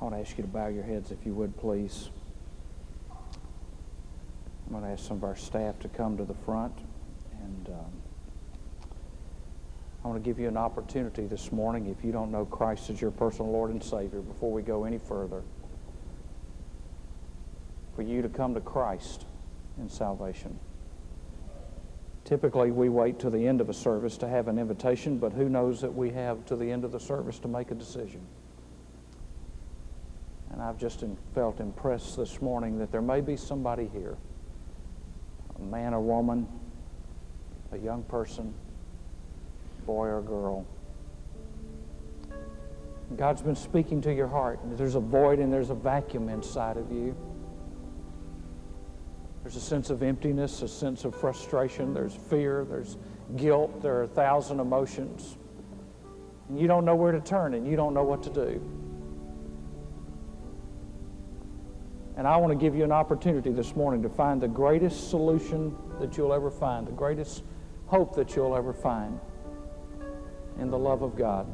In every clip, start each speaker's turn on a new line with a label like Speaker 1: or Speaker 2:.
Speaker 1: I want to ask you to bow your heads if you would, please. I'm going to ask some of our staff to come to the front. And um, I want to give you an opportunity this morning, if you don't know Christ as your personal Lord and Savior, before we go any further, for you to come to Christ in salvation. Typically, we wait to the end of a service to have an invitation, but who knows that we have to the end of the service to make a decision. And I've just felt impressed this morning that there may be somebody here, a man or woman, a young person, boy or girl. God's been speaking to your heart. There's a void and there's a vacuum inside of you. There's a sense of emptiness, a sense of frustration, there's fear, there's guilt, there are a thousand emotions. And you don't know where to turn and you don't know what to do. And I want to give you an opportunity this morning to find the greatest solution that you'll ever find, the greatest hope that you'll ever find in the love of God.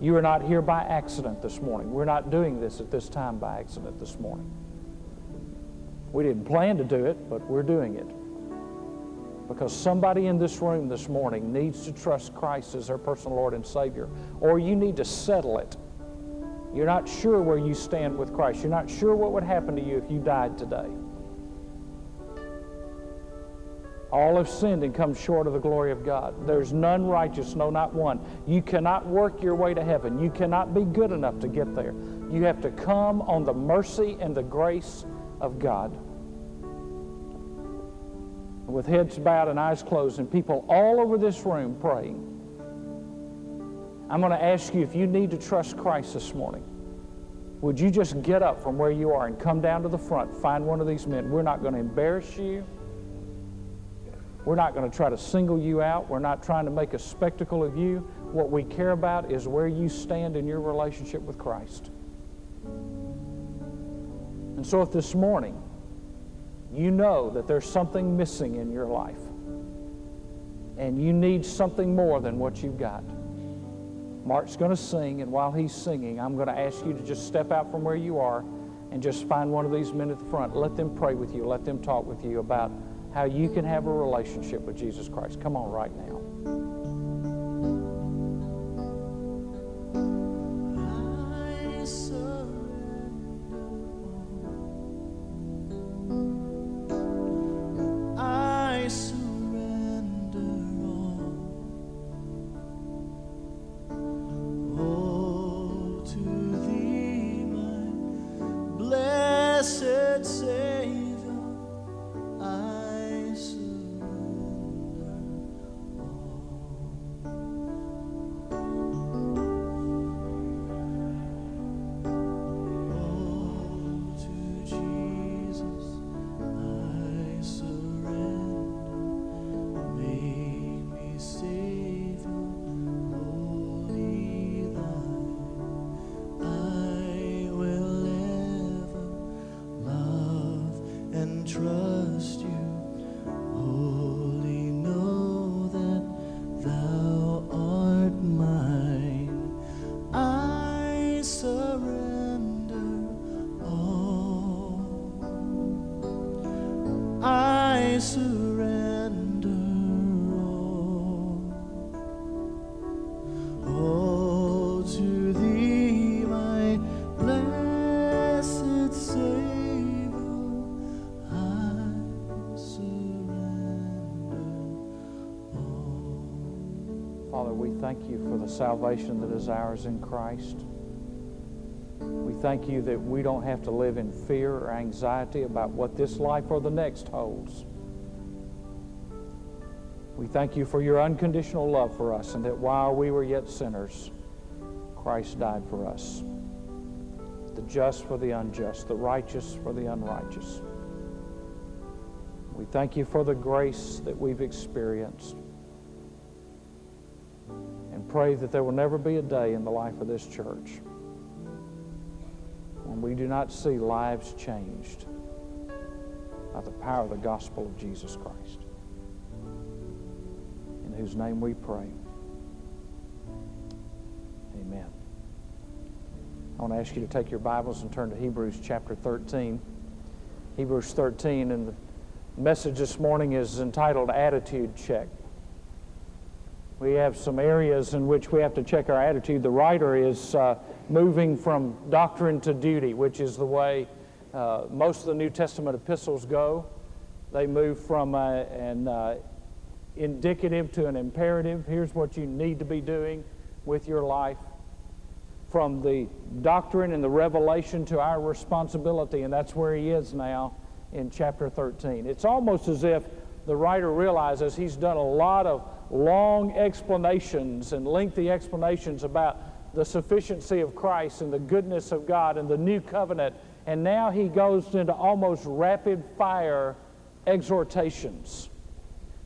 Speaker 1: You are not here by accident this morning. We're not doing this at this time by accident this morning. We didn't plan to do it, but we're doing it. Because somebody in this room this morning needs to trust Christ as their personal Lord and Savior, or you need to settle it. You're not sure where you stand with Christ. You're not sure what would happen to you if you died today. All have sinned and come short of the glory of God. There's none righteous, no, not one. You cannot work your way to heaven. You cannot be good enough to get there. You have to come on the mercy and the grace of God. With heads bowed and eyes closed, and people all over this room praying. I'm going to ask you if you need to trust Christ this morning. Would you just get up from where you are and come down to the front, find one of these men? We're not going to embarrass you. We're not going to try to single you out. We're not trying to make a spectacle of you. What we care about is where you stand in your relationship with Christ. And so, if this morning you know that there's something missing in your life and you need something more than what you've got, Mark's going to sing, and while he's singing, I'm going to ask you to just step out from where you are and just find one of these men at the front. Let them pray with you, let them talk with you about how you can have a relationship with Jesus Christ. Come on, right now. Thank you for the salvation that is ours in Christ. We thank you that we don't have to live in fear or anxiety about what this life or the next holds. We thank you for your unconditional love for us and that while we were yet sinners, Christ died for us. The just for the unjust, the righteous for the unrighteous. We thank you for the grace that we've experienced pray that there will never be a day in the life of this church when we do not see lives changed by the power of the gospel of Jesus Christ. In whose name we pray. Amen. I want to ask you to take your Bibles and turn to Hebrews chapter 13. Hebrews 13, and the message this morning is entitled Attitude Check. We have some areas in which we have to check our attitude. The writer is uh, moving from doctrine to duty, which is the way uh, most of the New Testament epistles go. They move from uh, an uh, indicative to an imperative. Here's what you need to be doing with your life from the doctrine and the revelation to our responsibility, and that's where he is now in chapter 13. It's almost as if the writer realizes he's done a lot of long explanations and lengthy explanations about the sufficiency of Christ and the goodness of God and the new covenant, and now he goes into almost rapid fire exhortations,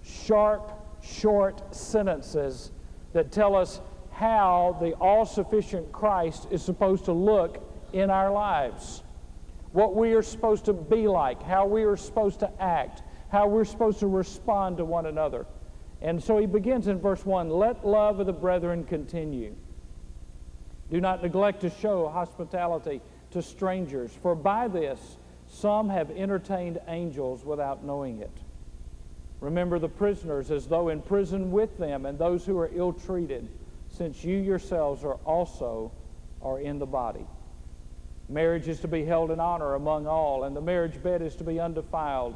Speaker 1: sharp, short sentences that tell us how the all sufficient Christ is supposed to look in our lives, what we are supposed to be like, how we are supposed to act, how we're supposed to respond to one another. And so he begins in verse 1 Let love of the brethren continue. Do not neglect to show hospitality to strangers, for by this some have entertained angels without knowing it. Remember the prisoners as though in prison with them, and those who are ill treated since you yourselves are also are in the body. Marriage is to be held in honor among all, and the marriage bed is to be undefiled.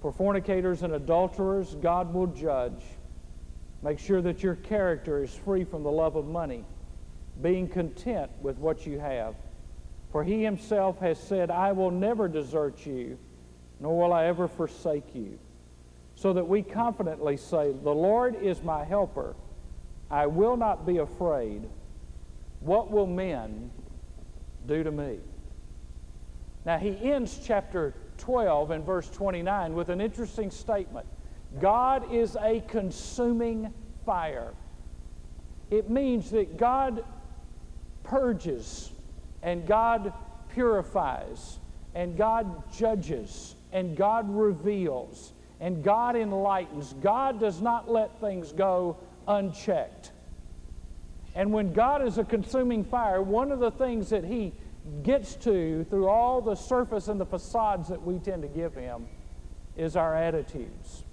Speaker 1: For fornicators and adulterers, God will judge. Make sure that your character is free from the love of money, being content with what you have. For he himself has said, I will never desert you, nor will I ever forsake you. So that we confidently say, The Lord is my helper. I will not be afraid. What will men do to me? Now, he ends chapter 12 and verse 29 with an interesting statement God is a consuming fire. It means that God purges and God purifies and God judges and God reveals and God enlightens. God does not let things go unchecked. And when God is a consuming fire, one of the things that He gets to through all the surface and the facades that we tend to give Him is our attitudes.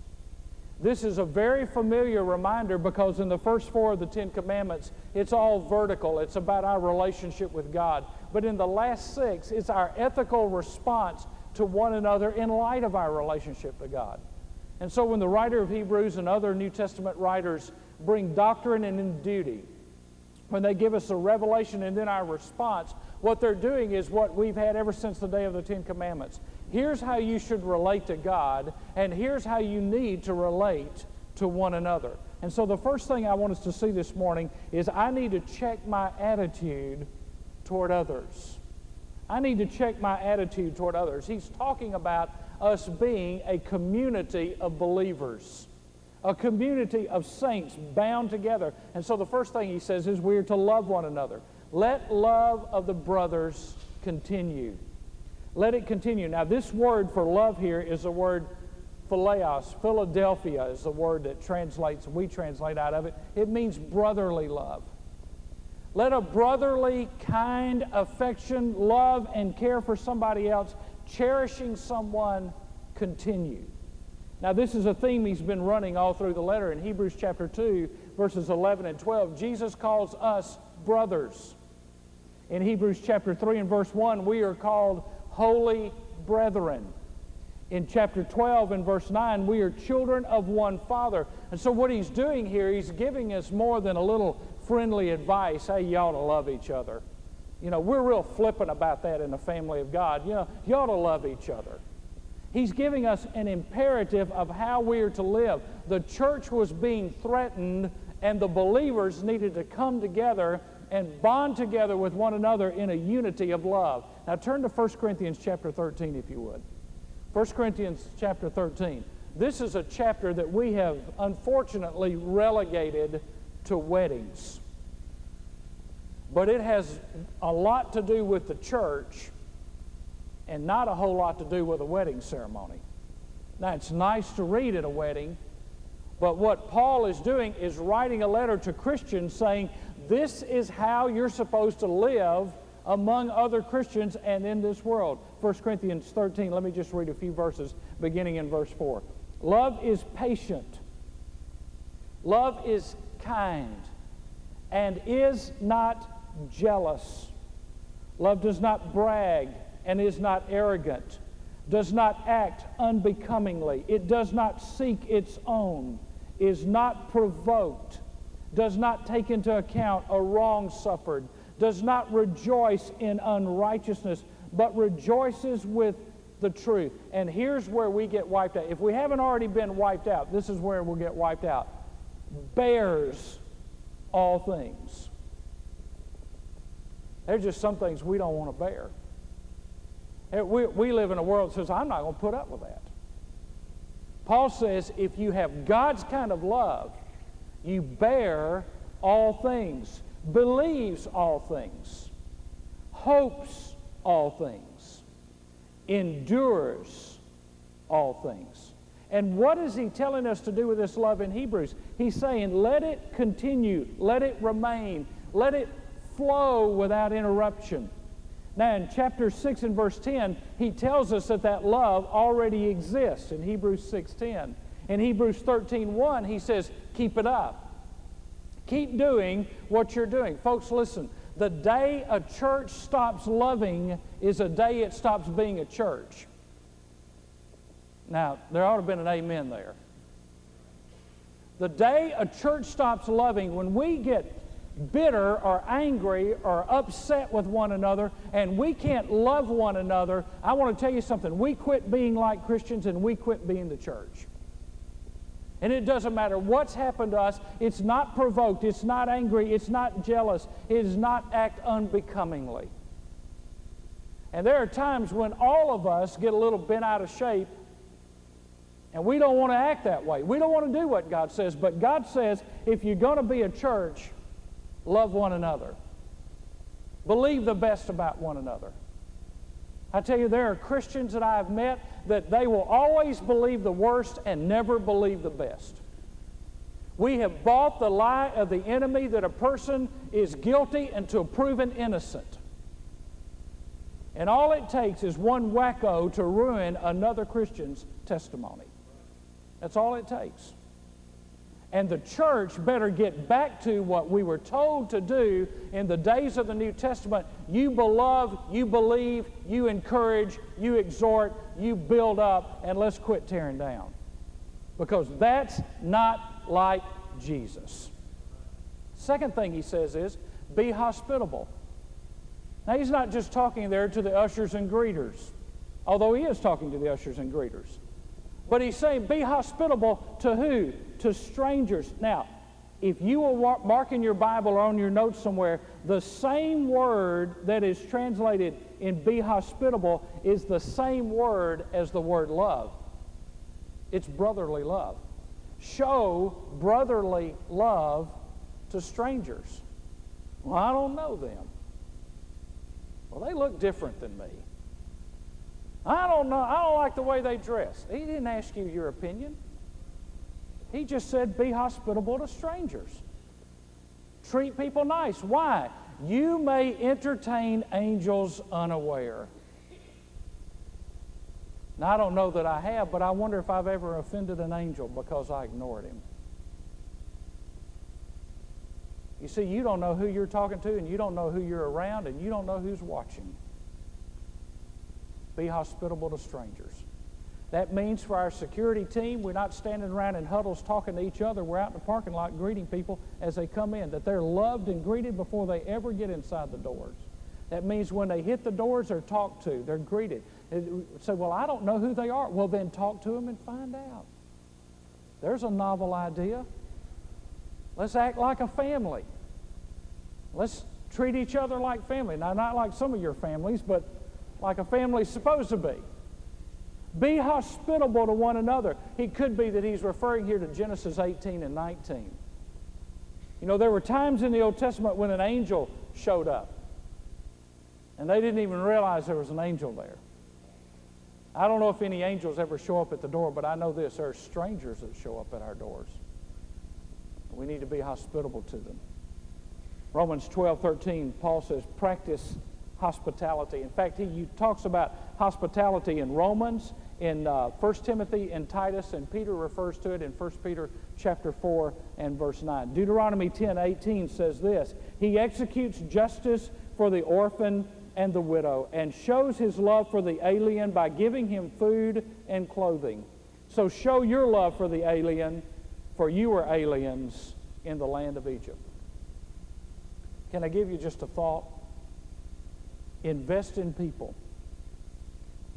Speaker 1: This is a very familiar reminder because in the first four of the Ten Commandments, it's all vertical. It's about our relationship with God. But in the last six, it's our ethical response to one another in light of our relationship to God. And so when the writer of Hebrews and other New Testament writers bring doctrine and duty, when they give us a revelation and then our response, what they're doing is what we've had ever since the day of the Ten Commandments. Here's how you should relate to God, and here's how you need to relate to one another. And so, the first thing I want us to see this morning is I need to check my attitude toward others. I need to check my attitude toward others. He's talking about us being a community of believers a community of saints bound together. And so the first thing he says is we are to love one another. Let love of the brothers continue. Let it continue. Now, this word for love here is the word philaios. Philadelphia is the word that translates, we translate out of it. It means brotherly love. Let a brotherly, kind affection, love, and care for somebody else, cherishing someone, continue. Now, this is a theme he's been running all through the letter in Hebrews chapter 2, verses 11 and 12. Jesus calls us brothers. In Hebrews chapter 3 and verse 1, we are called holy brethren. In chapter 12 and verse 9, we are children of one Father. And so, what he's doing here, he's giving us more than a little friendly advice hey, you ought to love each other. You know, we're real flippant about that in the family of God. You know, you ought to love each other. He's giving us an imperative of how we are to live. The church was being threatened, and the believers needed to come together and bond together with one another in a unity of love. Now turn to 1 Corinthians chapter 13 if you would. 1 Corinthians chapter 13. This is a chapter that we have unfortunately relegated to weddings. But it has a lot to do with the church and not a whole lot to do with a wedding ceremony. Now, it's nice to read at a wedding, but what Paul is doing is writing a letter to Christians saying, This is how you're supposed to live among other Christians and in this world. 1 Corinthians 13, let me just read a few verses beginning in verse 4. Love is patient. Love is kind and is not jealous. Love does not brag and is not arrogant, does not act unbecomingly. It does not seek its own, is not provoked, does not take into account a wrong suffered, does not rejoice in unrighteousness, but rejoices with the truth. And here's where we get wiped out. If we haven't already been wiped out, this is where we'll get wiped out. Bears all things. There's just some things we don't want to bear. We, we live in a world that says, I'm not going to put up with that. Paul says, if you have God's kind of love, you bear all things, believes all things, hopes all things, endures all things. And what is he telling us to do with this love in Hebrews? He's saying, let it continue, let it remain, let it flow without interruption. Now, in chapter 6 and verse 10, he tells us that that love already exists in Hebrews 6.10. In Hebrews 13.1, he says, keep it up. Keep doing what you're doing. Folks, listen. The day a church stops loving is a day it stops being a church. Now, there ought to have been an amen there. The day a church stops loving, when we get bitter or angry or upset with one another and we can't love one another, I want to tell you something. We quit being like Christians and we quit being the church. And it doesn't matter what's happened to us, it's not provoked, it's not angry, it's not jealous, it does not act unbecomingly. And there are times when all of us get a little bent out of shape and we don't want to act that way. We don't want to do what God says, but God says if you're going to be a church, love one another. Believe the best about one another. I tell you, there are Christians that I have met that they will always believe the worst and never believe the best. We have bought the lie of the enemy that a person is guilty until proven innocent. And all it takes is one wacko to ruin another Christian's testimony. That's all it takes. And the church better get back to what we were told to do in the days of the New Testament. You beloved, you believe, you encourage, you exhort, you build up, and let's quit tearing down. Because that's not like Jesus. Second thing he says is be hospitable. Now, he's not just talking there to the ushers and greeters, although he is talking to the ushers and greeters. But he's saying, be hospitable to who? To strangers. Now, if you will mark in your Bible or on your notes somewhere, the same word that is translated in be hospitable is the same word as the word love. It's brotherly love. Show brotherly love to strangers. Well, I don't know them. Well, they look different than me. I don't know. I don't like the way they dress. He didn't ask you your opinion. He just said, be hospitable to strangers. Treat people nice. Why? You may entertain angels unaware. Now, I don't know that I have, but I wonder if I've ever offended an angel because I ignored him. You see, you don't know who you're talking to, and you don't know who you're around, and you don't know who's watching. Be hospitable to strangers. That means for our security team, we're not standing around in huddles talking to each other. We're out in the parking lot greeting people as they come in, that they're loved and greeted before they ever get inside the doors. That means when they hit the doors, they're talked to, they're greeted. Say, well, I don't know who they are. Well, then talk to them and find out. There's a novel idea. Let's act like a family. Let's treat each other like family. Now, not like some of your families, but like a family's supposed to be. Be hospitable to one another. It could be that he's referring here to Genesis 18 and 19. You know, there were times in the Old Testament when an angel showed up, and they didn't even realize there was an angel there. I don't know if any angels ever show up at the door, but I know this there are strangers that show up at our doors. We need to be hospitable to them. Romans 12 13, Paul says, practice hospitality. In fact, he talks about hospitality in Romans, in uh, 1 Timothy, and Titus, and Peter refers to it in 1 Peter chapter 4 and verse 9. Deuteronomy 10 18 says this He executes justice for the orphan and the widow and shows his love for the alien by giving him food and clothing. So show your love for the alien, for you were aliens in the land of Egypt. Can I give you just a thought? Invest in people.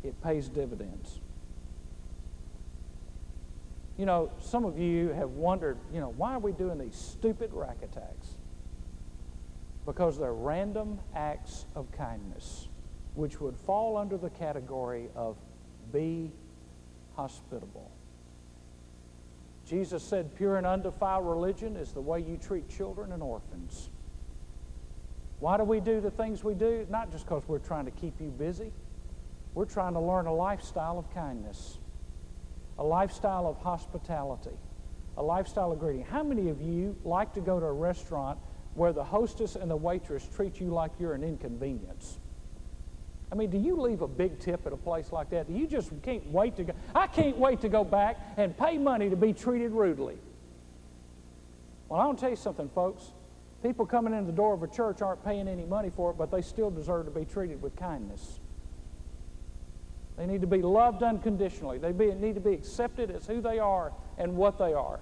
Speaker 1: It pays dividends. You know, some of you have wondered, you know, why are we doing these stupid rack attacks? Because they're random acts of kindness, which would fall under the category of be hospitable. Jesus said, pure and undefiled religion is the way you treat children and orphans. Why do we do the things we do? Not just because we're trying to keep you busy. We're trying to learn a lifestyle of kindness, a lifestyle of hospitality, a lifestyle of greeting. How many of you like to go to a restaurant where the hostess and the waitress treat you like you're an inconvenience? I mean, do you leave a big tip at a place like that? You just can't wait to go? I can't wait to go back and pay money to be treated rudely. Well, I want to tell you something, folks. People coming in the door of a church aren't paying any money for it, but they still deserve to be treated with kindness. They need to be loved unconditionally. They be, need to be accepted as who they are and what they are.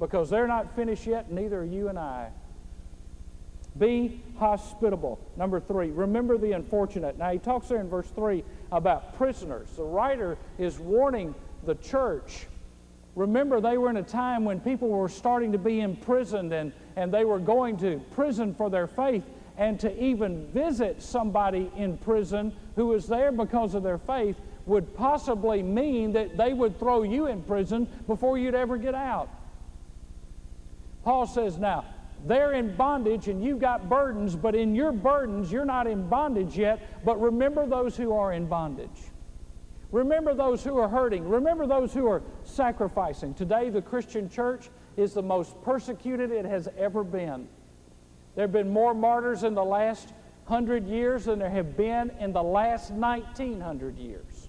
Speaker 1: Because they're not finished yet, neither are you and I. Be hospitable. Number three, remember the unfortunate. Now, he talks there in verse three about prisoners. The writer is warning the church Remember, they were in a time when people were starting to be imprisoned and, and they were going to prison for their faith. And to even visit somebody in prison who is there because of their faith would possibly mean that they would throw you in prison before you'd ever get out. Paul says, now, they're in bondage and you've got burdens, but in your burdens, you're not in bondage yet. But remember those who are in bondage. Remember those who are hurting. Remember those who are sacrificing. Today, the Christian church is the most persecuted it has ever been. There have been more martyrs in the last hundred years than there have been in the last 1900 years.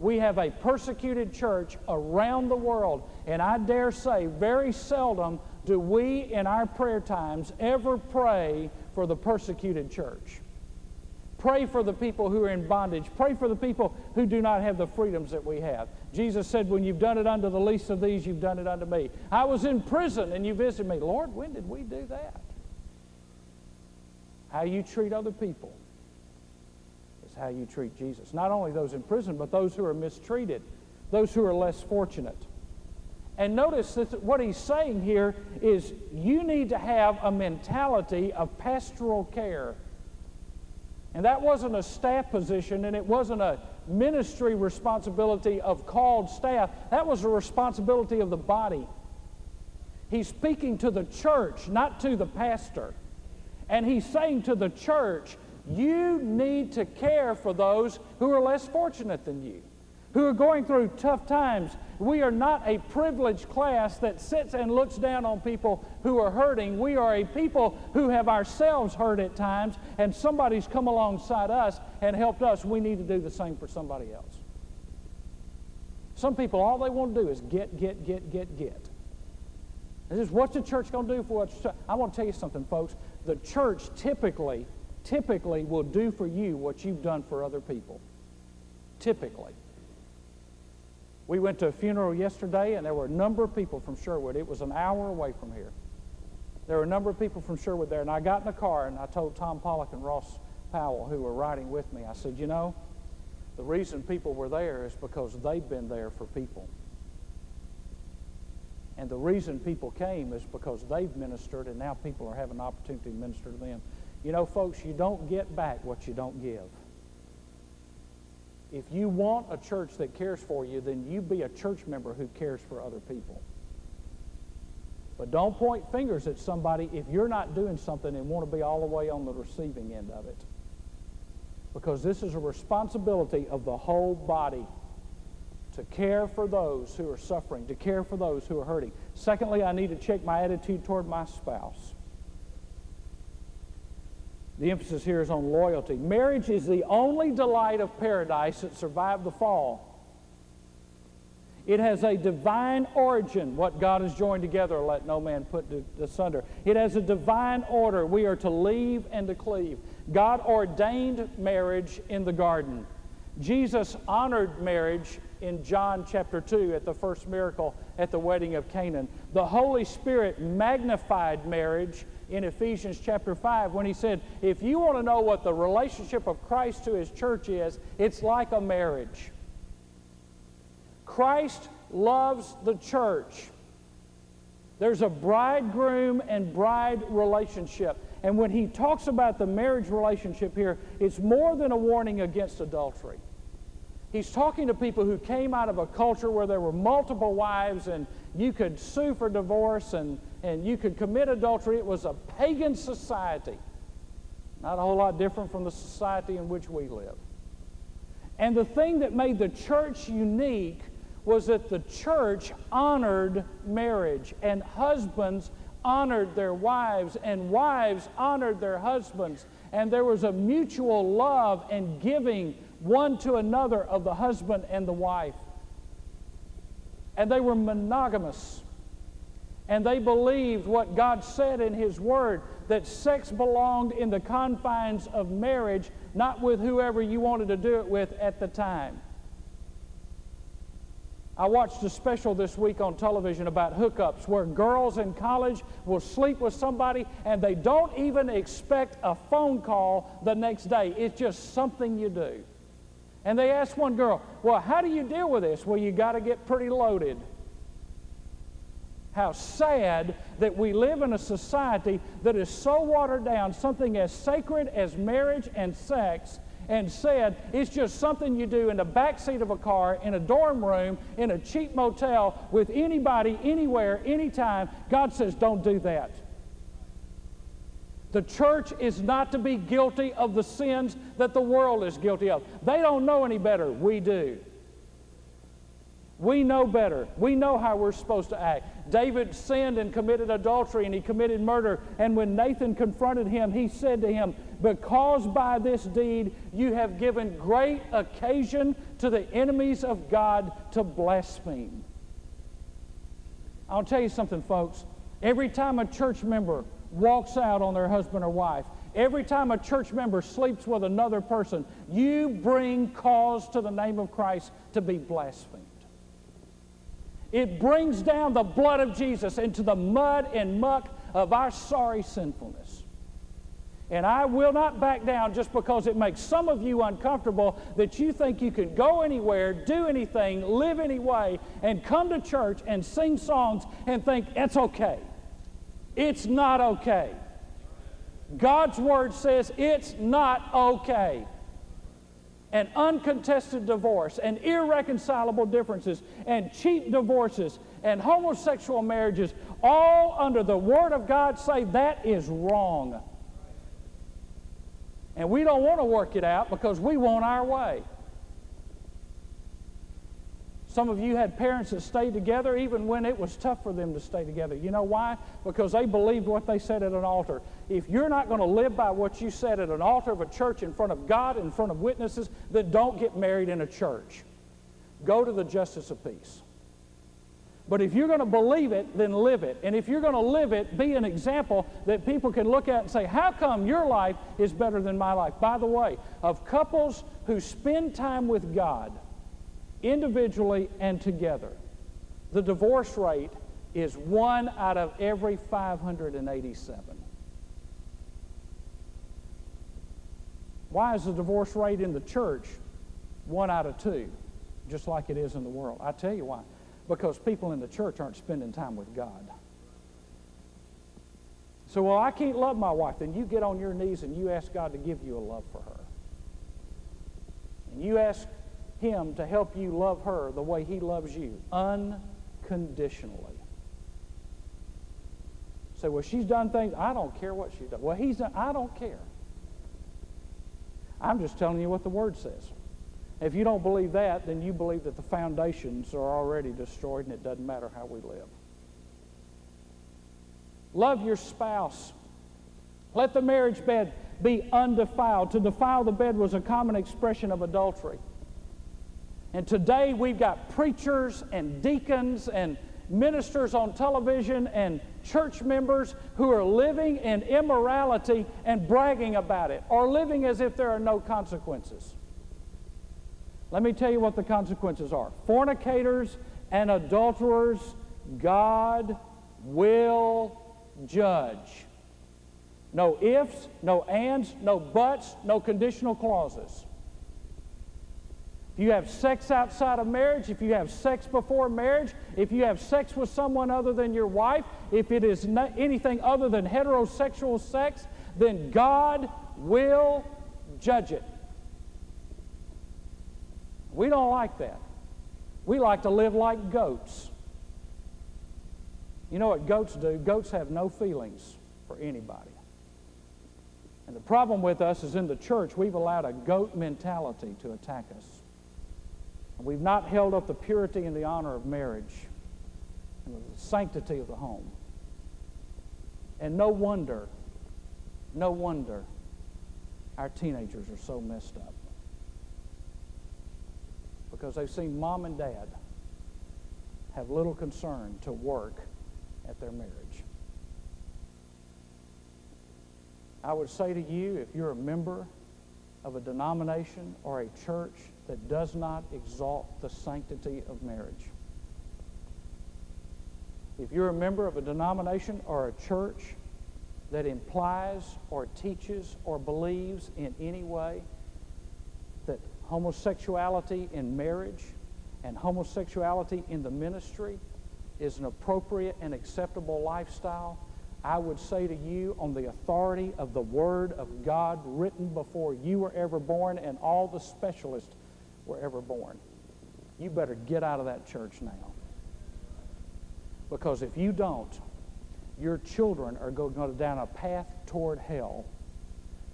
Speaker 1: We have a persecuted church around the world, and I dare say very seldom do we in our prayer times ever pray for the persecuted church. Pray for the people who are in bondage. Pray for the people who do not have the freedoms that we have. Jesus said, When you've done it unto the least of these, you've done it unto me. I was in prison and you visited me. Lord, when did we do that? How you treat other people is how you treat Jesus. Not only those in prison, but those who are mistreated, those who are less fortunate. And notice that what he's saying here is you need to have a mentality of pastoral care and that wasn't a staff position and it wasn't a ministry responsibility of called staff. That was a responsibility of the body. He's speaking to the church, not to the pastor. And he's saying to the church, you need to care for those who are less fortunate than you who are going through tough times. We are not a privileged class that sits and looks down on people who are hurting. We are a people who have ourselves hurt at times, and somebody's come alongside us and helped us. We need to do the same for somebody else. Some people, all they want to do is get, get, get, get, get. This is what's the church going to do for us? I want to tell you something, folks. The church typically, typically will do for you what you've done for other people. Typically. We went to a funeral yesterday, and there were a number of people from Sherwood. It was an hour away from here. There were a number of people from Sherwood there, and I got in the car and I told Tom Pollock and Ross Powell, who were riding with me, I said, You know, the reason people were there is because they've been there for people. And the reason people came is because they've ministered, and now people are having an opportunity to minister to them. You know, folks, you don't get back what you don't give. If you want a church that cares for you, then you be a church member who cares for other people. But don't point fingers at somebody if you're not doing something and want to be all the way on the receiving end of it. Because this is a responsibility of the whole body to care for those who are suffering, to care for those who are hurting. Secondly, I need to check my attitude toward my spouse. The emphasis here is on loyalty. Marriage is the only delight of paradise that survived the fall. It has a divine origin. What God has joined together, let no man put asunder. It has a divine order. We are to leave and to cleave. God ordained marriage in the garden. Jesus honored marriage in John chapter 2 at the first miracle at the wedding of Cana. The Holy Spirit magnified marriage in Ephesians chapter 5 when he said, If you want to know what the relationship of Christ to his church is, it's like a marriage. Christ loves the church. There's a bridegroom and bride relationship. And when he talks about the marriage relationship here, it's more than a warning against adultery. He's talking to people who came out of a culture where there were multiple wives and you could sue for divorce and, and you could commit adultery. It was a pagan society, not a whole lot different from the society in which we live. And the thing that made the church unique was that the church honored marriage and husbands honored their wives and wives honored their husbands. And there was a mutual love and giving one to another of the husband and the wife. And they were monogamous. And they believed what God said in His Word that sex belonged in the confines of marriage, not with whoever you wanted to do it with at the time. I watched a special this week on television about hookups where girls in college will sleep with somebody and they don't even expect a phone call the next day. It's just something you do. And they asked one girl, Well, how do you deal with this? Well, you got to get pretty loaded. How sad that we live in a society that is so watered down, something as sacred as marriage and sex and said it's just something you do in the back seat of a car, in a dorm room, in a cheap motel, with anybody, anywhere, anytime. God says, don't do that. The church is not to be guilty of the sins that the world is guilty of. They don't know any better. We do. We know better. We know how we're supposed to act. David sinned and committed adultery and he committed murder. And when Nathan confronted him, he said to him, Because by this deed you have given great occasion to the enemies of God to blaspheme. I'll tell you something, folks. Every time a church member walks out on their husband or wife, every time a church member sleeps with another person, you bring cause to the name of Christ to be blasphemed. It brings down the blood of Jesus into the mud and muck of our sorry sinfulness. And I will not back down just because it makes some of you uncomfortable that you think you can go anywhere, do anything, live any way, and come to church and sing songs and think it's okay. It's not okay. God's Word says it's not okay and uncontested divorce and irreconcilable differences and cheap divorces and homosexual marriages, all under the Word of God, say that is wrong. And we don't want to work it out because we want our way. Some of you had parents that stayed together even when it was tough for them to stay together. You know why? Because they believed what they said at an altar. If you're not going to live by what you said at an altar of a church in front of God, in front of witnesses, then don't get married in a church. Go to the justice of peace. But if you're going to believe it, then live it. And if you're going to live it, be an example that people can look at and say, How come your life is better than my life? By the way, of couples who spend time with God, individually and together. The divorce rate is one out of every 587. Why is the divorce rate in the church one out of two, just like it is in the world? I tell you why. Because people in the church aren't spending time with God. So, well, I can't love my wife. Then you get on your knees and you ask God to give you a love for her. And you ask him to help you love her the way He loves you, unconditionally. Say, well, she's done things. I don't care what she's done. Well, he's done. I don't care. I'm just telling you what the Word says. If you don't believe that, then you believe that the foundations are already destroyed and it doesn't matter how we live. Love your spouse. Let the marriage bed be undefiled. To defile the bed was a common expression of adultery. And today we've got preachers and deacons and ministers on television and church members who are living in immorality and bragging about it or living as if there are no consequences. Let me tell you what the consequences are. Fornicators and adulterers, God will judge. No ifs, no ands, no buts, no conditional clauses. You have sex outside of marriage, if you have sex before marriage, if you have sex with someone other than your wife, if it is anything other than heterosexual sex, then God will judge it. We don't like that. We like to live like goats. You know what goats do? Goats have no feelings for anybody. And the problem with us is in the church, we've allowed a goat mentality to attack us. We've not held up the purity and the honor of marriage and the sanctity of the home. And no wonder, no wonder our teenagers are so messed up. Because they've seen mom and dad have little concern to work at their marriage. I would say to you, if you're a member of a denomination or a church that does not exalt the sanctity of marriage. If you're a member of a denomination or a church that implies or teaches or believes in any way that homosexuality in marriage and homosexuality in the ministry is an appropriate and acceptable lifestyle, I would say to you, on the authority of the Word of God written before you were ever born and all the specialists were ever born. You better get out of that church now. Because if you don't, your children are going to go down a path toward hell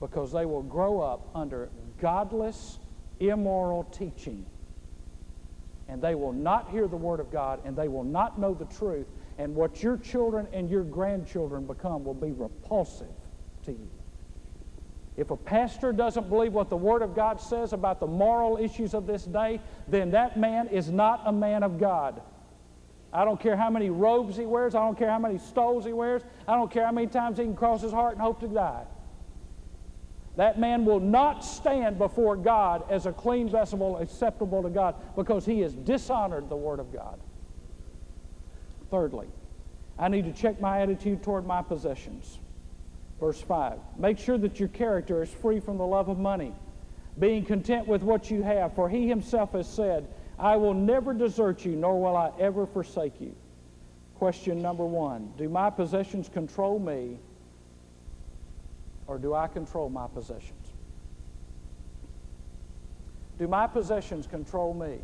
Speaker 1: because they will grow up under godless, immoral teaching. And they will not hear the Word of God and they will not know the truth. And what your children and your grandchildren become will be repulsive to you. If a pastor doesn't believe what the Word of God says about the moral issues of this day, then that man is not a man of God. I don't care how many robes he wears. I don't care how many stoles he wears. I don't care how many times he can cross his heart and hope to die. That man will not stand before God as a clean vessel acceptable to God because he has dishonored the Word of God. Thirdly, I need to check my attitude toward my possessions. Verse 5 Make sure that your character is free from the love of money, being content with what you have, for he himself has said, I will never desert you, nor will I ever forsake you. Question number one Do my possessions control me, or do I control my possessions? Do my possessions control me,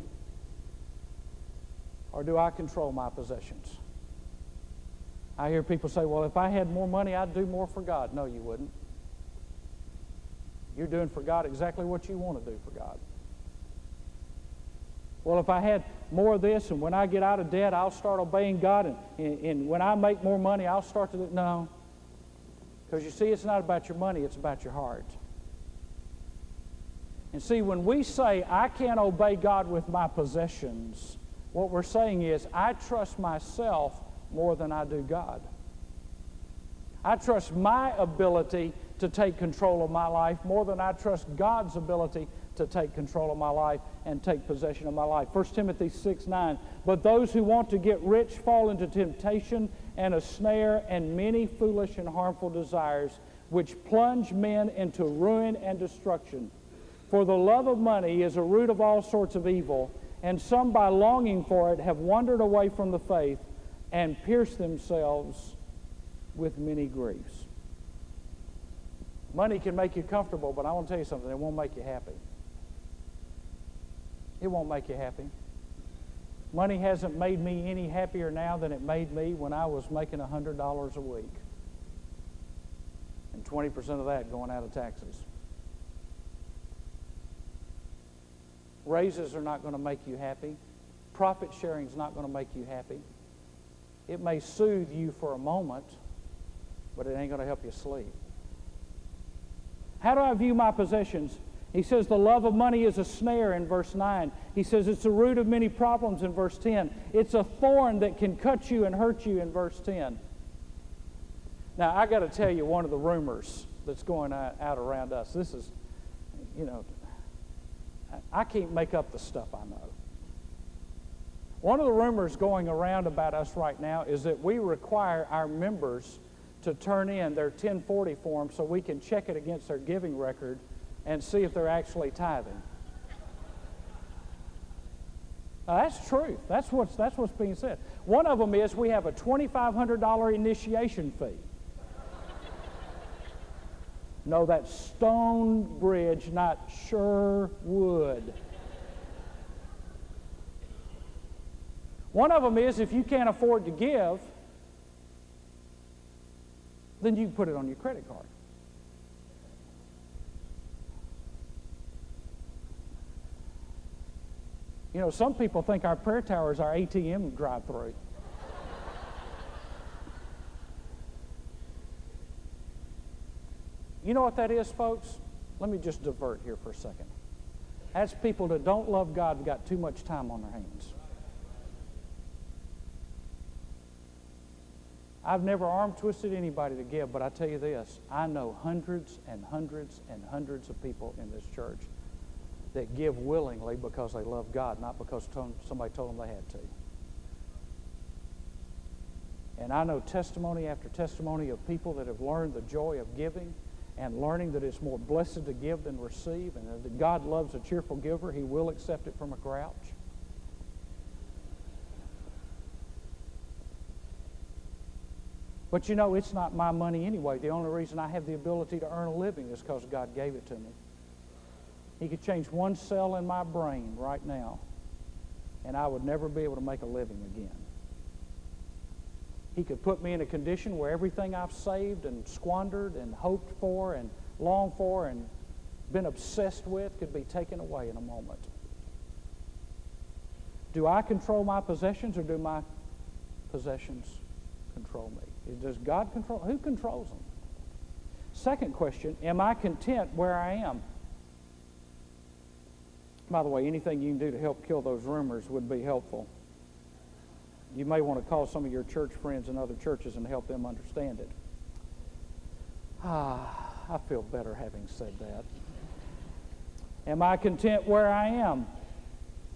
Speaker 1: or do I control my possessions? I hear people say, well, if I had more money, I'd do more for God. No, you wouldn't. You're doing for God exactly what you want to do for God. Well, if I had more of this, and when I get out of debt, I'll start obeying God, and, and, and when I make more money, I'll start to. No. Because you see, it's not about your money, it's about your heart. And see, when we say, I can't obey God with my possessions, what we're saying is, I trust myself more than I do God. I trust my ability to take control of my life more than I trust God's ability to take control of my life and take possession of my life. 1 Timothy 6 9. But those who want to get rich fall into temptation and a snare and many foolish and harmful desires, which plunge men into ruin and destruction. For the love of money is a root of all sorts of evil, and some by longing for it have wandered away from the faith and pierce themselves with many griefs. Money can make you comfortable, but I want to tell you something, it won't make you happy. It won't make you happy. Money hasn't made me any happier now than it made me when I was making $100 a week. And 20% of that going out of taxes. Raises are not going to make you happy. Profit sharing is not going to make you happy. It may soothe you for a moment, but it ain't going to help you sleep. How do I view my possessions? He says the love of money is a snare in verse 9. He says it's the root of many problems in verse 10. It's a thorn that can cut you and hurt you in verse 10. Now, I got to tell you one of the rumors that's going out, around us. This is, you know, I can't make up the stuff I know. One of the rumors going around about us right now is that we require our members to turn in their 1040 form so we can check it against their giving record and see if they're actually tithing. That's truth. That's what's, that's what's being said. One of them is we have a $2,500 initiation fee. no, that's Stone Bridge, not Sherwood. One of them is if you can't afford to give, then you put it on your credit card. You know, some people think our prayer tower is our ATM drive through. you know what that is, folks? Let me just divert here for a second. That's people that don't love God got too much time on their hands. I've never arm twisted anybody to give, but I tell you this I know hundreds and hundreds and hundreds of people in this church that give willingly because they love God, not because somebody told them they had to. And I know testimony after testimony of people that have learned the joy of giving and learning that it's more blessed to give than receive, and that God loves a cheerful giver. He will accept it from a grouch. But you know, it's not my money anyway. The only reason I have the ability to earn a living is because God gave it to me. He could change one cell in my brain right now, and I would never be able to make a living again. He could put me in a condition where everything I've saved and squandered and hoped for and longed for and been obsessed with could be taken away in a moment. Do I control my possessions or do my possessions control me? Does God control? Who controls them? Second question Am I content where I am? By the way, anything you can do to help kill those rumors would be helpful. You may want to call some of your church friends in other churches and help them understand it. Ah, I feel better having said that. Am I content where I am?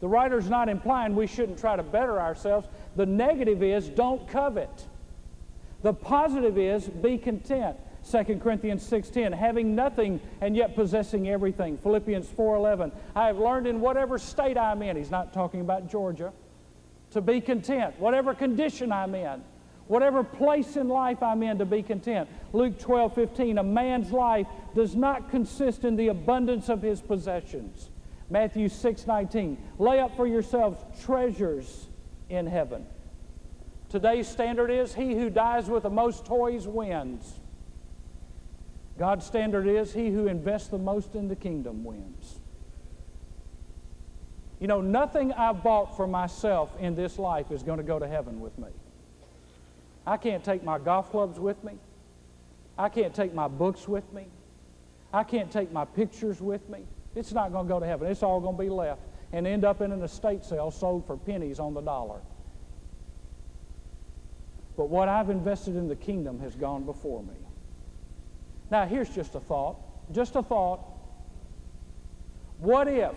Speaker 1: The writer's not implying we shouldn't try to better ourselves. The negative is don't covet. The positive is be content. 2 Corinthians 6:10, having nothing and yet possessing everything. Philippians 4:11, I have learned in whatever state I'm in, he's not talking about Georgia, to be content. Whatever condition I'm in, whatever place in life I'm in to be content. Luke 12:15, a man's life does not consist in the abundance of his possessions. Matthew 6:19, lay up for yourselves treasures in heaven. Today's standard is he who dies with the most toys wins. God's standard is he who invests the most in the kingdom wins. You know, nothing I've bought for myself in this life is going to go to heaven with me. I can't take my golf clubs with me. I can't take my books with me. I can't take my pictures with me. It's not going to go to heaven. It's all going to be left and end up in an estate sale sold for pennies on the dollar. But what I've invested in the kingdom has gone before me. Now, here's just a thought. Just a thought. What if?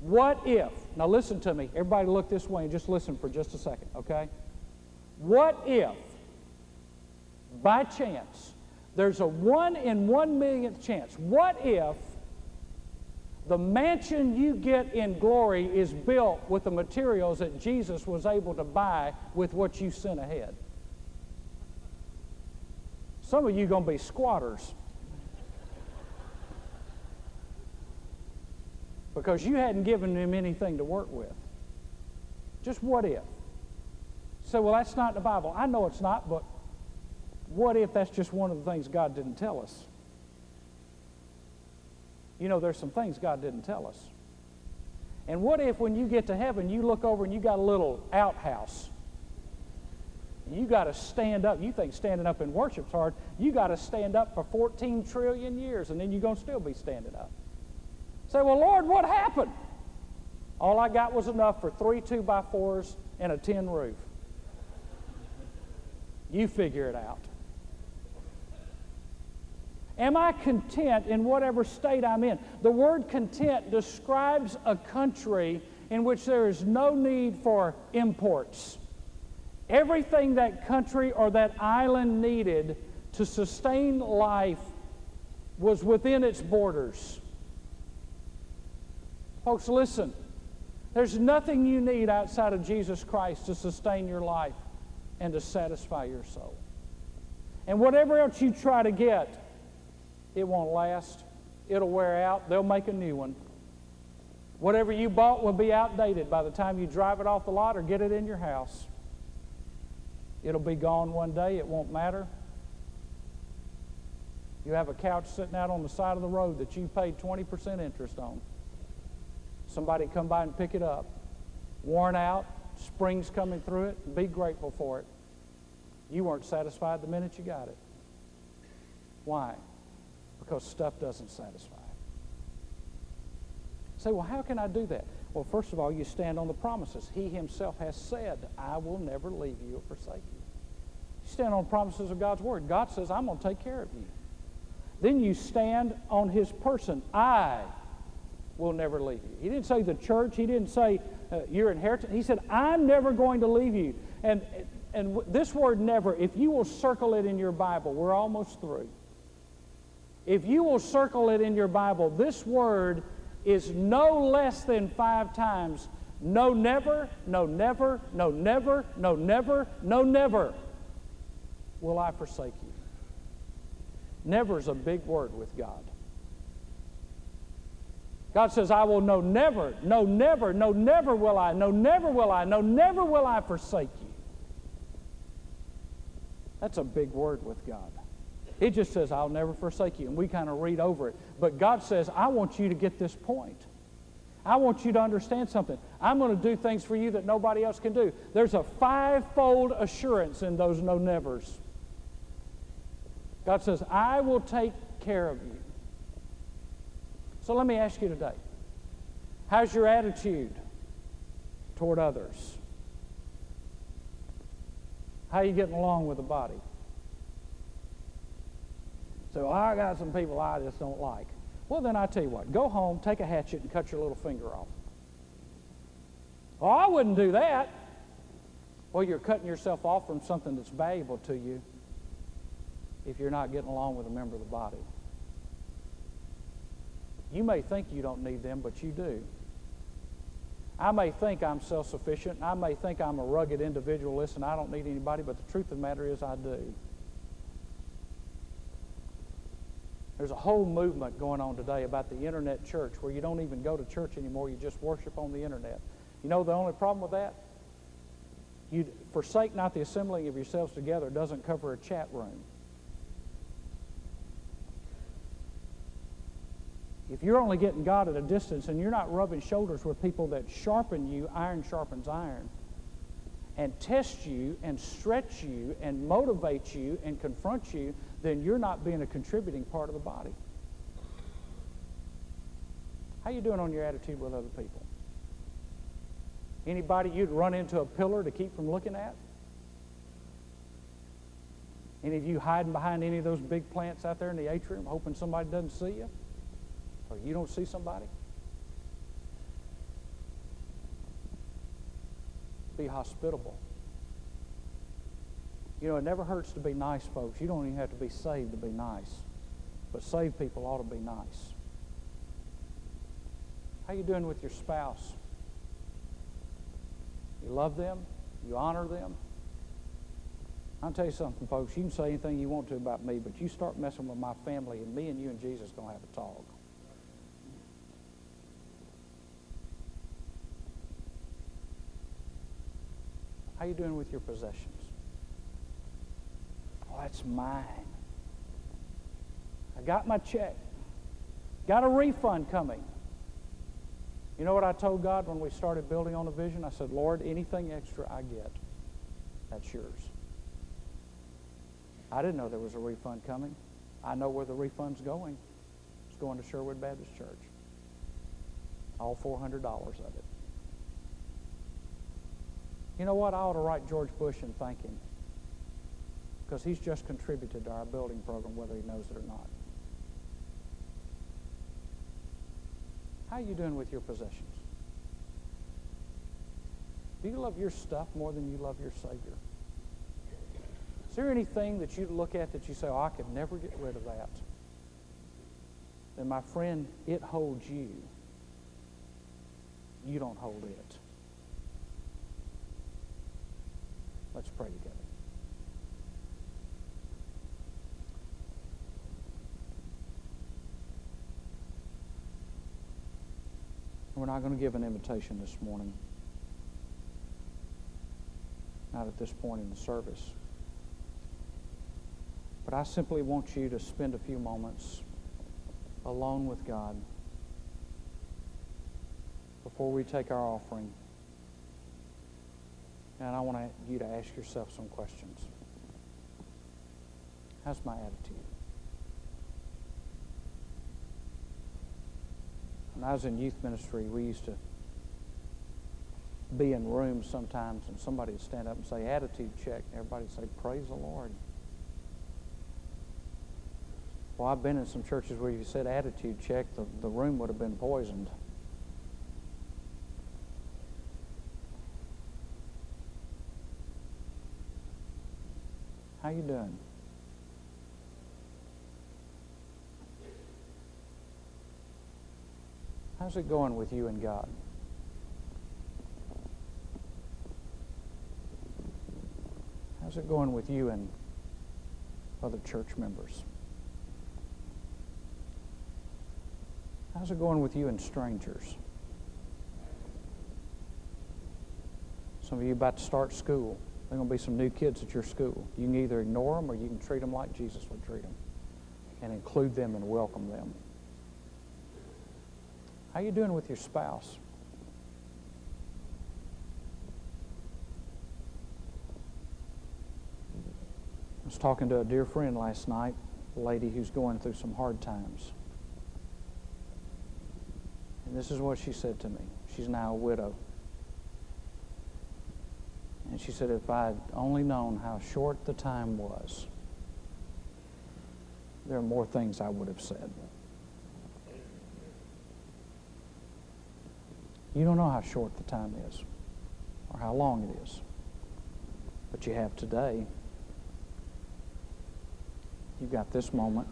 Speaker 1: What if? Now, listen to me. Everybody, look this way and just listen for just a second, okay? What if, by chance, there's a one in one millionth chance? What if the mansion you get in glory is built with the materials that Jesus was able to buy with what you sent ahead? Some of you going to be squatters. Because you hadn't given them anything to work with. Just what if? So, well, that's not in the Bible. I know it's not, but what if that's just one of the things God didn't tell us? You know, there's some things God didn't tell us. And what if when you get to heaven, you look over and you got a little outhouse You got to stand up. You think standing up in worship's hard. You got to stand up for 14 trillion years, and then you're going to still be standing up. Say, well, Lord, what happened? All I got was enough for three two by fours and a tin roof. You figure it out. Am I content in whatever state I'm in? The word content describes a country in which there is no need for imports. Everything that country or that island needed to sustain life was within its borders. Folks, listen. There's nothing you need outside of Jesus Christ to sustain your life and to satisfy your soul. And whatever else you try to get, it won't last. It'll wear out. They'll make a new one. Whatever you bought will be outdated by the time you drive it off the lot or get it in your house. It'll be gone one day. It won't matter. You have a couch sitting out on the side of the road that you paid 20% interest on. Somebody come by and pick it up. Worn out, springs coming through it. Be grateful for it. You weren't satisfied the minute you got it. Why? Because stuff doesn't satisfy. Say, well, how can I do that? Well, first of all, you stand on the promises. He himself has said, I will never leave you or forsake you. You stand on promises of God's word. God says, I'm going to take care of you. Then you stand on his person. I will never leave you. He didn't say the church. He didn't say uh, your inheritance. He said, I'm never going to leave you. And, and this word never, if you will circle it in your Bible, we're almost through. If you will circle it in your Bible, this word is no less than five times no, never, no, never, no, never, no, never, no, never will I forsake you. Never is a big word with God. God says, I will no never, no never, no never will I, no never will I, no never will I forsake you. That's a big word with God. It just says, I'll never forsake you. And we kind of read over it. But God says, I want you to get this point. I want you to understand something. I'm going to do things for you that nobody else can do. There's a fivefold assurance in those no nevers. God says, I will take care of you. So let me ask you today how's your attitude toward others? How are you getting along with the body? So I got some people I just don't like. Well, then I tell you what, go home, take a hatchet, and cut your little finger off. Well, I wouldn't do that. Well, you're cutting yourself off from something that's valuable to you if you're not getting along with a member of the body. You may think you don't need them, but you do. I may think I'm self sufficient. I may think I'm a rugged individualist and I don't need anybody, but the truth of the matter is I do. There's a whole movement going on today about the internet church where you don't even go to church anymore, you just worship on the internet. You know the only problem with that? You forsake not the assembling of yourselves together doesn't cover a chat room. If you're only getting God at a distance and you're not rubbing shoulders with people that sharpen you, iron sharpens iron, and test you and stretch you and motivate you and confront you, then you're not being a contributing part of the body. How you doing on your attitude with other people? Anybody you'd run into a pillar to keep from looking at? Any of you hiding behind any of those big plants out there in the atrium, hoping somebody doesn't see you? Or you don't see somebody? Be hospitable. You know, it never hurts to be nice, folks. You don't even have to be saved to be nice. But saved people ought to be nice. How you doing with your spouse? You love them? You honor them? I'll tell you something, folks. You can say anything you want to about me, but you start messing with my family, and me and you and Jesus going to have a talk. How you doing with your possessions? That's mine. I got my check. Got a refund coming. You know what I told God when we started building on the vision? I said, Lord, anything extra I get, that's yours. I didn't know there was a refund coming. I know where the refund's going. It's going to Sherwood Baptist Church. All $400 of it. You know what? I ought to write George Bush and thank him because he's just contributed to our building program whether he knows it or not. How are you doing with your possessions? Do you love your stuff more than you love your Savior? Is there anything that you look at that you say, oh, I could never get rid of that? Then, my friend, it holds you. You don't hold it. Let's pray together. We're not going to give an invitation this morning. Not at this point in the service. But I simply want you to spend a few moments alone with God before we take our offering. And I want you to ask yourself some questions. How's my attitude? When I was in youth ministry, we used to be in rooms sometimes and somebody would stand up and say, attitude check. And everybody would say, praise the Lord. Well, I've been in some churches where you said attitude check, the, the room would have been poisoned. How you doing? How's it going with you and God? How's it going with you and other church members? How's it going with you and strangers? Some of you about to start school. There are going to be some new kids at your school. You can either ignore them or you can treat them like Jesus would treat them and include them and welcome them. How you doing with your spouse? I was talking to a dear friend last night, a lady who's going through some hard times. And this is what she said to me. She's now a widow. And she said, if I'd only known how short the time was, there are more things I would have said. You don't know how short the time is or how long it is, but you have today. You've got this moment.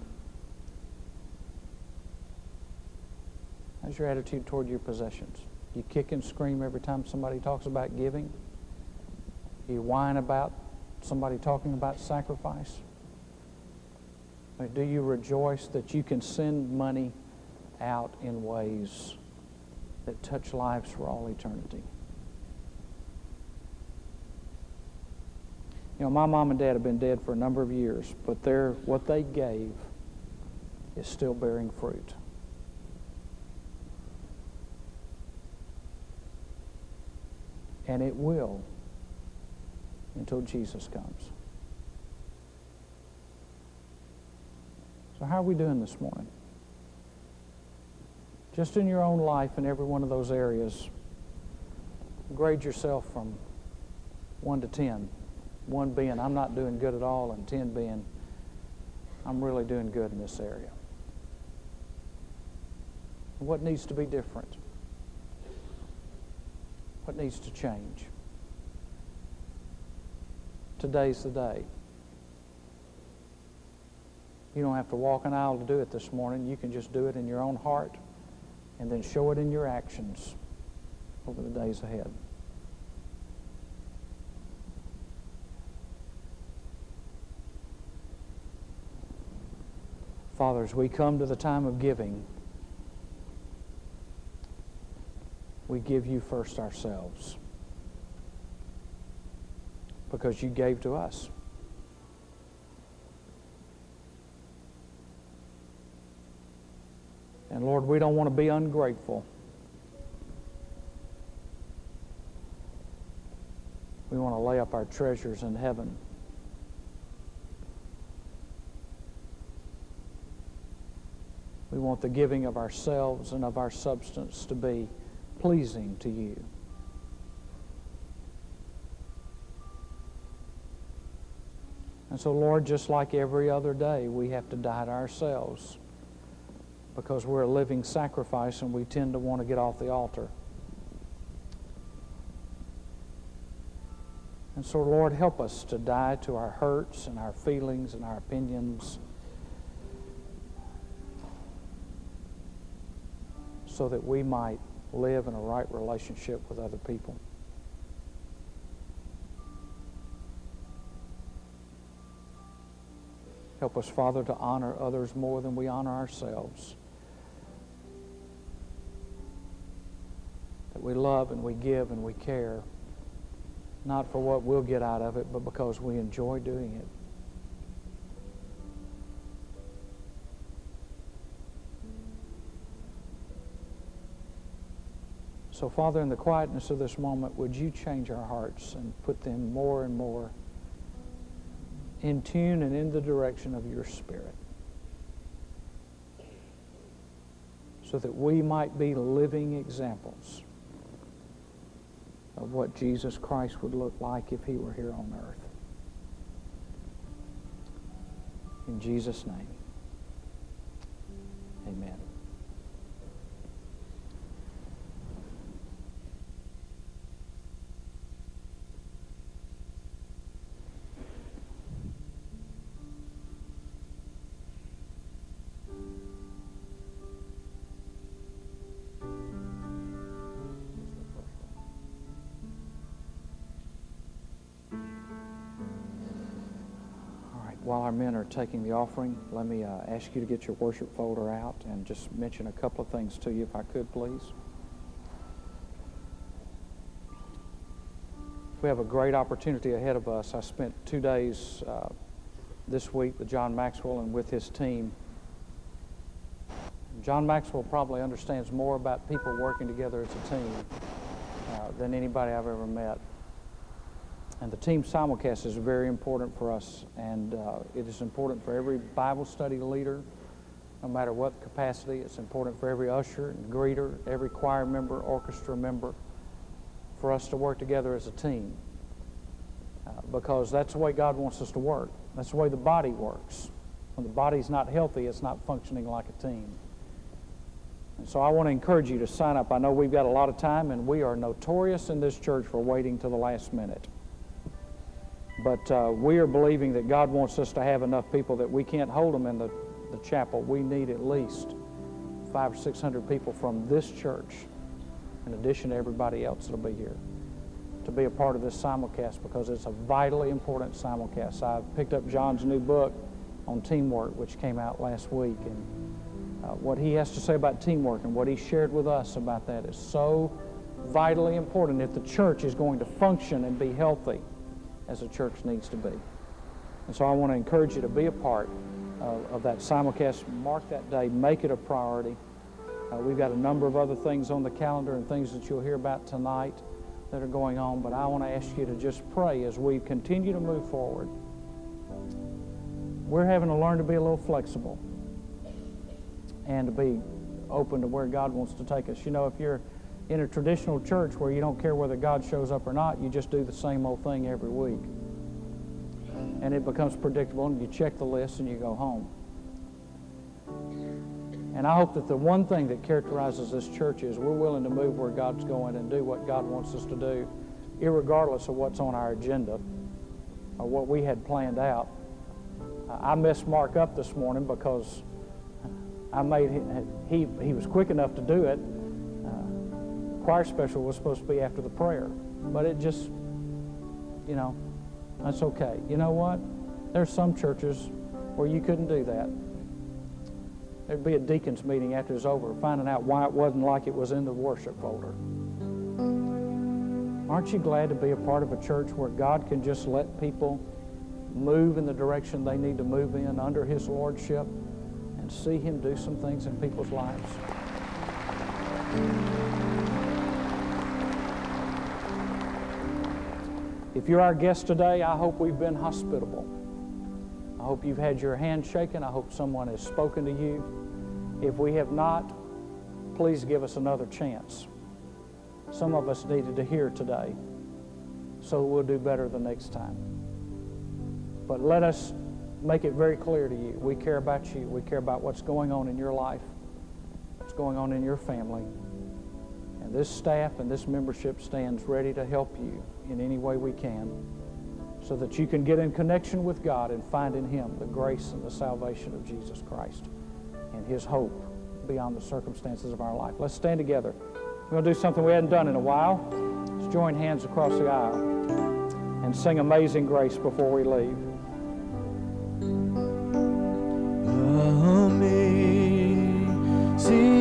Speaker 1: How's your attitude toward your possessions? You kick and scream every time somebody talks about giving? You whine about somebody talking about sacrifice? Or do you rejoice that you can send money out in ways that touch lives for all eternity? You know, my mom and dad have been dead for a number of years, but they what they gave is still bearing fruit. And it will until Jesus comes. So, how are we doing this morning? Just in your own life in every one of those areas, grade yourself from 1 to 10. 1 being, I'm not doing good at all, and 10 being, I'm really doing good in this area. What needs to be different? What needs to change? Today's the day. You don't have to walk an aisle to do it this morning. You can just do it in your own heart and then show it in your actions over the days ahead. Fathers, we come to the time of giving, we give you first ourselves because you gave to us. And Lord, we don't want to be ungrateful. We want to lay up our treasures in heaven. We want the giving of ourselves and of our substance to be pleasing to you. And so, Lord, just like every other day, we have to die to ourselves because we're a living sacrifice and we tend to want to get off the altar. And so, Lord, help us to die to our hurts and our feelings and our opinions so that we might live in a right relationship with other people. Help us, Father, to honor others more than we honor ourselves. That we love and we give and we care not for what we'll get out of it, but because we enjoy doing it. So, Father, in the quietness of this moment, would you change our hearts and put them more and more in tune and in the direction of your Spirit? So that we might be living examples of what Jesus Christ would look like if he were here on earth. In Jesus' name, amen. Our men are taking the offering, let me uh, ask you to get your worship folder out and just mention a couple of things to you, if I could, please. We have a great opportunity ahead of us. I spent two days uh, this week with John Maxwell and with his team. John Maxwell probably understands more about people working together as a team uh, than anybody I've ever met. And the team simulcast is very important for us, and uh, it is important for every Bible study leader, no matter what capacity. It's important for every usher and greeter, every choir member, orchestra member, for us to work together as a team. Uh, because that's the way God wants us to work. That's the way the body works. When the body's not healthy, it's not functioning like a team. And so I want to encourage you to sign up. I know we've got a lot of time, and we are notorious in this church for waiting to the last minute. But uh, we are believing that God wants us to have enough people that we can't hold them in the, the chapel. We need at least five or six hundred people from this church, in addition to everybody else that'll be here, to be a part of this simulcast because it's a vitally important simulcast. I picked up John's new book on teamwork, which came out last week, and uh, what he has to say about teamwork and what he shared with us about that is so vitally important if the church is going to function and be healthy as a church needs to be. And so I want to encourage you to be a part of that simulcast. Mark that day, make it a priority. Uh, we've got a number of other things on the calendar and things that you'll hear about tonight that are going on, but I want to ask you to just pray as we continue to move forward. We're having to learn to be a little flexible and to be open to where God wants to take us. You know, if you're in a traditional church where you don't care whether God shows up or not, you just do the same old thing every week. And it becomes predictable, and you check the list and you go home. And I hope that the one thing that characterizes this church is we're willing to move where God's going and do what God wants us to do, regardless of what's on our agenda or what we had planned out. I messed Mark up this morning because I made he he was quick enough to do it choir special was supposed to be after the prayer. But it just, you know, that's okay. You know what? There's some churches where you couldn't do that. There'd be a deacon's meeting after it's over, finding out why it wasn't like it was in the worship folder. Aren't you glad to be a part of a church where God can just let people move in the direction they need to move in under His Lordship and see Him do some things in people's lives? If you're our guest today, I hope we've been hospitable. I hope you've had your hand shaken. I hope someone has spoken to you. If we have not, please give us another chance. Some of us needed to hear today, so we'll do better the next time. But let us make it very clear to you we care about you, we care about what's going on in your life, what's going on in your family. And this staff and this membership stands ready to help you in any way we can so that you can get in connection with God and find in Him the grace and the salvation of Jesus Christ and His hope beyond the circumstances of our life. Let's stand together. We're going to do something we hadn't done in a while. Let's join hands across the aisle and sing Amazing Grace before we leave.
Speaker 2: Amazing